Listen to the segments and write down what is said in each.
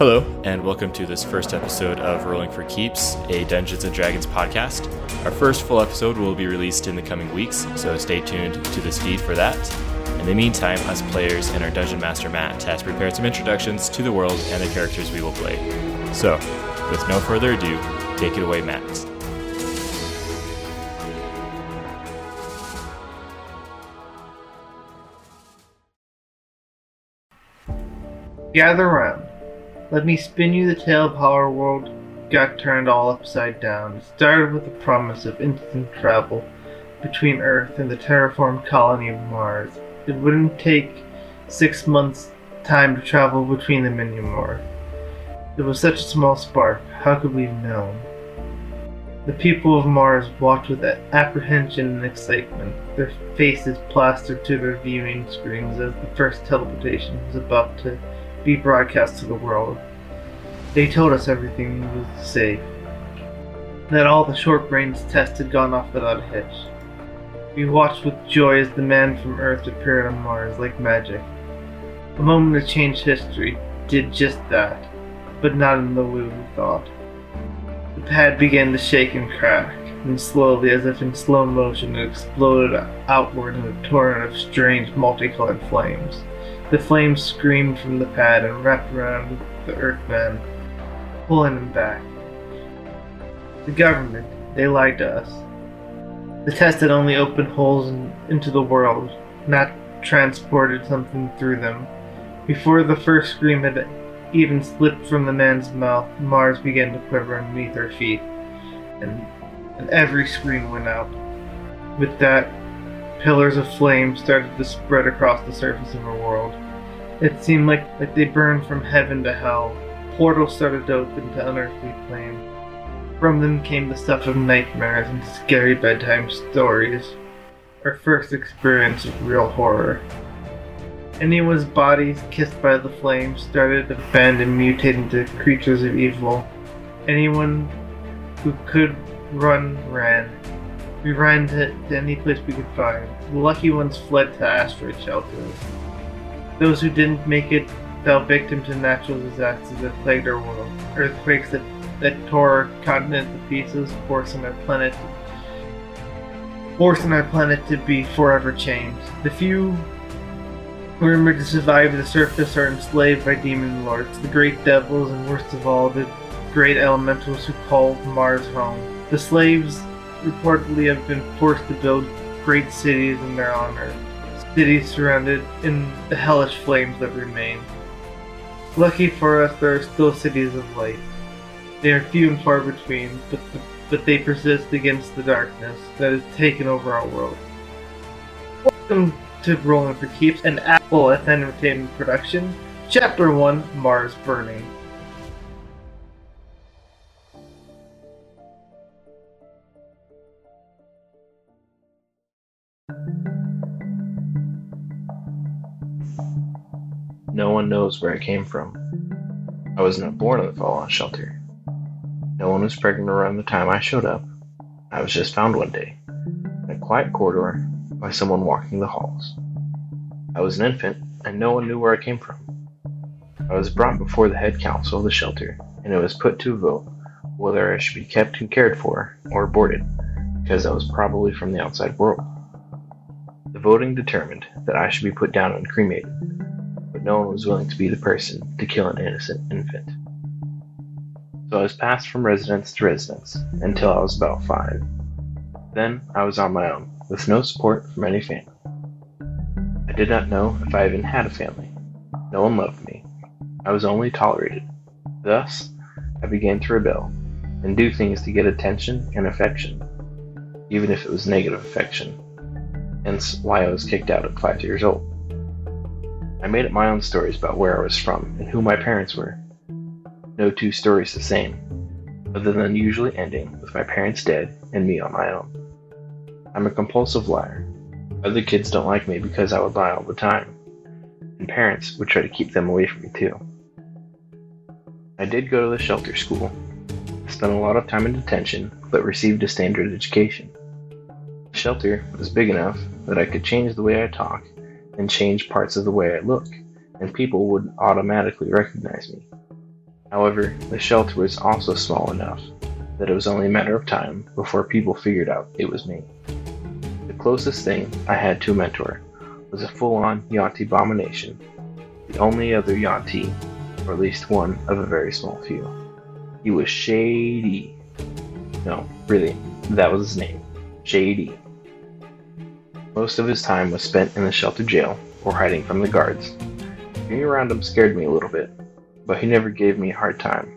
Hello, and welcome to this first episode of Rolling for Keeps, a Dungeons and Dragons podcast. Our first full episode will be released in the coming weeks, so stay tuned to this feed for that. In the meantime, us players and our Dungeon Master Matt has prepared some introductions to the world and the characters we will play. So, with no further ado, take it away, Matt. Gather round. Let me spin you the tale of how our world got turned all upside down. It started with the promise of instant travel between Earth and the terraformed colony of Mars. It wouldn't take six months' time to travel between them anymore. It was such a small spark. How could we have known? The people of Mars watched with apprehension and excitement, their faces plastered to their viewing screens as the first teleportation was about to be broadcast to the world. They told us everything we was safe. That all the short brains tests had gone off without a hitch. We watched with joy as the man from Earth appeared on Mars like magic. A moment to change history did just that, but not in the way we thought. The pad began to shake and crack, and slowly, as if in slow motion, it exploded outward in a torrent of strange multicolored flames. The flames screamed from the pad and wrapped around the Earthman, pulling him back. The government, they lied to us. The test had only opened holes in, into the world, not transported something through them. Before the first scream had even slipped from the man's mouth, Mars began to quiver underneath our feet, and, and every scream went out. With that, Pillars of flame started to spread across the surface of our world. It seemed like, like they burned from heaven to hell. Portals started to open to unearthly flame. From them came the stuff of nightmares and scary bedtime stories. Our first experience of real horror. Anyone's bodies kissed by the flame started to bend and mutate into creatures of evil. Anyone who could run ran. We ran to, to any place we could find. The lucky ones fled to asteroid shelters. Those who didn't make it fell victim to natural disasters that plagued our world. Earthquakes that, that tore our continent to pieces, forcing our planet forcing our planet to be forever changed. The few who remember to survive the surface are enslaved by demon lords, the great devils, and worst of all, the great elementals who call Mars home. The slaves reportedly have been forced to build great cities in their honor, cities surrounded in the hellish flames that remain. Lucky for us, there are still cities of light. They are few and far between, but, the, but they persist against the darkness that has taken over our world. Welcome to Rolling for Keeps, an Apple Entertainment production, Chapter 1 Mars Burning. No one knows where I came from. I was not born in the fallout shelter. No one was pregnant around the time I showed up. I was just found one day, in a quiet corridor, by someone walking the halls. I was an infant, and no one knew where I came from. I was brought before the head council of the shelter, and it was put to a vote whether I should be kept and cared for or aborted, because I was probably from the outside world. The voting determined that I should be put down and cremated, but no one was willing to be the person to kill an innocent infant. So I was passed from residence to residence until I was about five. Then I was on my own, with no support from any family. I did not know if I even had a family. No one loved me. I was only tolerated. Thus, I began to rebel and do things to get attention and affection, even if it was negative affection. Hence, why I was kicked out at five years old. I made up my own stories about where I was from and who my parents were. No two stories the same, other than usually ending with my parents dead and me on my own. I'm a compulsive liar. Other kids don't like me because I would lie all the time, and parents would try to keep them away from me too. I did go to the shelter school, spent a lot of time in detention, but received a standard education. The shelter was big enough that I could change the way I talk and change parts of the way I look, and people would automatically recognize me. However, the shelter was also small enough that it was only a matter of time before people figured out it was me. The closest thing I had to a mentor was a full on Yuan-ti abomination, the only other Yuan-ti, or at least one of a very small few. He was shady. No, really, that was his name. Shady. Most of his time was spent in the shelter jail or hiding from the guards. Being around him scared me a little bit, but he never gave me a hard time.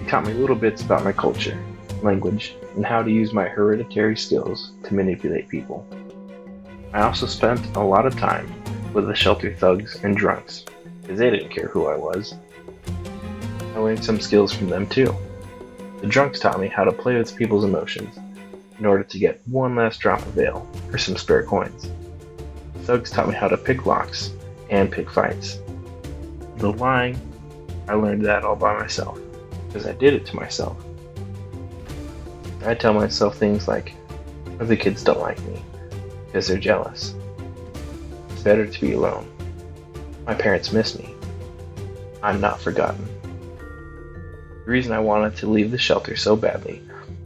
He taught me little bits about my culture, language, and how to use my hereditary skills to manipulate people. I also spent a lot of time with the shelter thugs and drunks, because they didn't care who I was. I learned some skills from them too. The drunks taught me how to play with people's emotions in order to get one last drop of ale or some spare coins. Thugs taught me how to pick locks and pick fights. The lying, I learned that all by myself, because I did it to myself. I tell myself things like, other kids don't like me, because they're jealous. It's better to be alone. My parents miss me. I'm not forgotten. The reason I wanted to leave the shelter so badly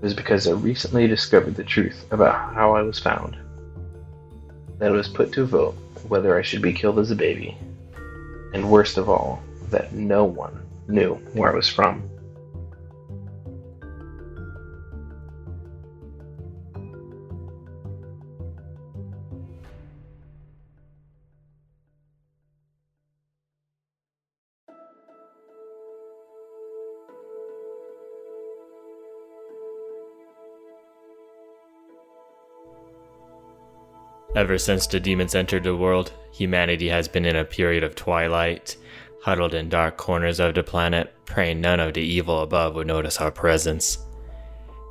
was because I recently discovered the truth about how I was found. That it was put to a vote whether I should be killed as a baby, and worst of all, that no one knew where I was from. Ever since the demons entered the world, humanity has been in a period of twilight, huddled in dark corners of the planet, praying none of the evil above would notice our presence.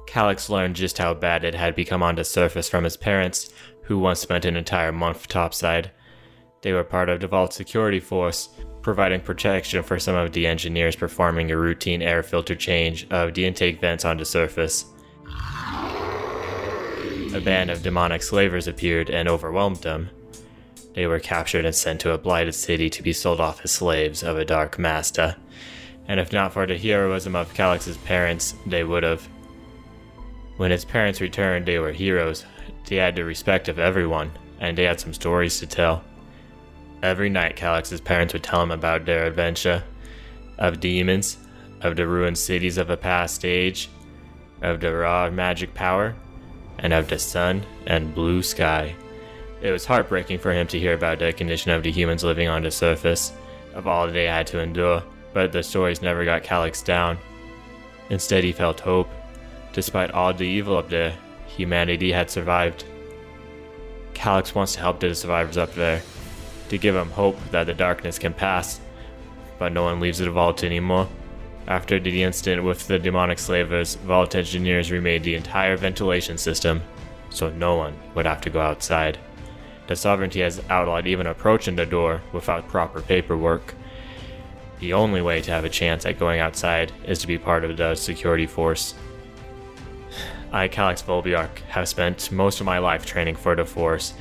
Calyx learned just how bad it had become on the surface from his parents, who once spent an entire month topside. They were part of the Vault security force, providing protection for some of the engineers performing a routine air filter change of the intake vents on the surface a band of demonic slavers appeared and overwhelmed them. They were captured and sent to a blighted city to be sold off as slaves of a dark master. And if not for the heroism of Calyx's parents, they would have. When his parents returned, they were heroes. They had the respect of everyone, and they had some stories to tell. Every night, Calyx's parents would tell him about their adventure of demons, of the ruined cities of a past age, of the raw magic power, and of the sun and blue sky. It was heartbreaking for him to hear about the condition of the humans living on the surface, of all they had to endure, but the stories never got Calyx down. Instead, he felt hope. Despite all the evil up there, humanity had survived. Calyx wants to help the survivors up there, to give them hope that the darkness can pass, but no one leaves the vault anymore. After the incident with the demonic slavers, Vault engineers remade the entire ventilation system, so no one would have to go outside. The Sovereignty has outlawed even approaching the door without proper paperwork. The only way to have a chance at going outside is to be part of the security force. I, Calyx Volbiarch, have spent most of my life training for the Force.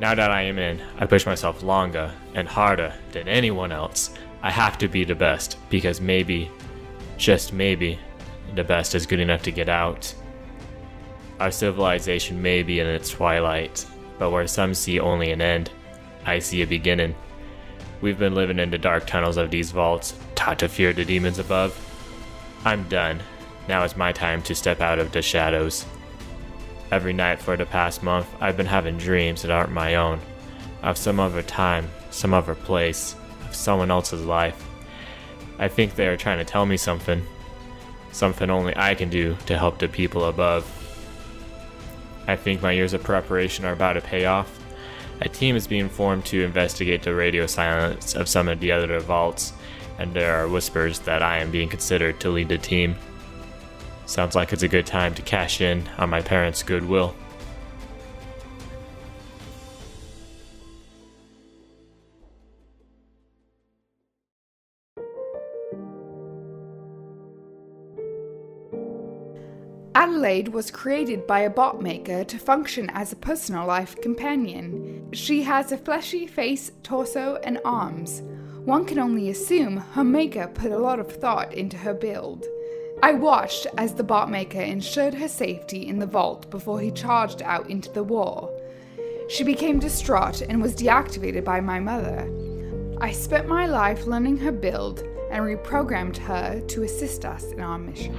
Now that I am in, I push myself longer and harder than anyone else. I have to be the best, because maybe just maybe, the best is good enough to get out. Our civilization may be in its twilight, but where some see only an end, I see a beginning. We've been living in the dark tunnels of these vaults, taught to fear the demons above. I'm done. Now it's my time to step out of the shadows. Every night for the past month, I've been having dreams that aren't my own, of some other time, some other place, of someone else's life. I think they are trying to tell me something. Something only I can do to help the people above. I think my years of preparation are about to pay off. A team is being formed to investigate the radio silence of some of the other vaults, and there are whispers that I am being considered to lead the team. Sounds like it's a good time to cash in on my parents' goodwill. Adelaide was created by a bot maker to function as a personal life companion. She has a fleshy face, torso, and arms. One can only assume her maker put a lot of thought into her build. I watched as the bot maker ensured her safety in the vault before he charged out into the war. She became distraught and was deactivated by my mother. I spent my life learning her build and reprogrammed her to assist us in our mission.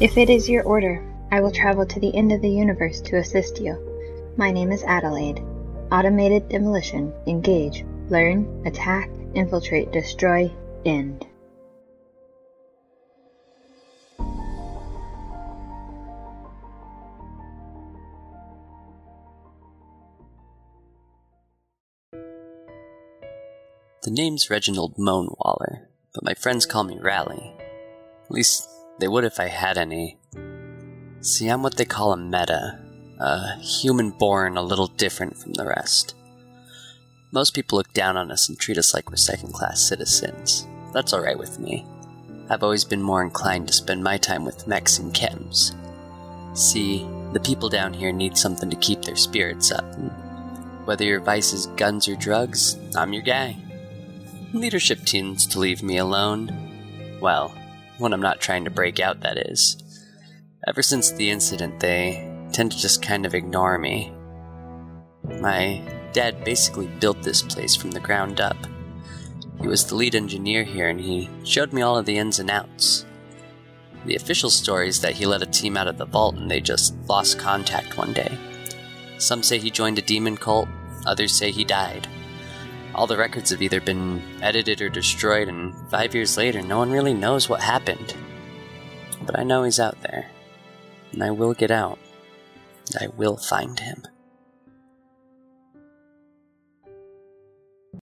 If it is your order, I will travel to the end of the universe to assist you. My name is Adelaide. Automated demolition. Engage. Learn. Attack. Infiltrate. Destroy. End. The name's Reginald Moanwaller, but my friends call me Rally. At least they would if I had any. See, I'm what they call a meta, a human born a little different from the rest. Most people look down on us and treat us like we're second class citizens. That's alright with me. I've always been more inclined to spend my time with mechs and chems. See, the people down here need something to keep their spirits up, whether your vice is guns or drugs, I'm your guy. Leadership tends to leave me alone. Well, when I'm not trying to break out, that is. Ever since the incident, they tend to just kind of ignore me. My dad basically built this place from the ground up. He was the lead engineer here and he showed me all of the ins and outs. The official story is that he led a team out of the vault and they just lost contact one day. Some say he joined a demon cult, others say he died. All the records have either been edited or destroyed, and five years later, no one really knows what happened. But I know he's out there, and I will get out. I will find him.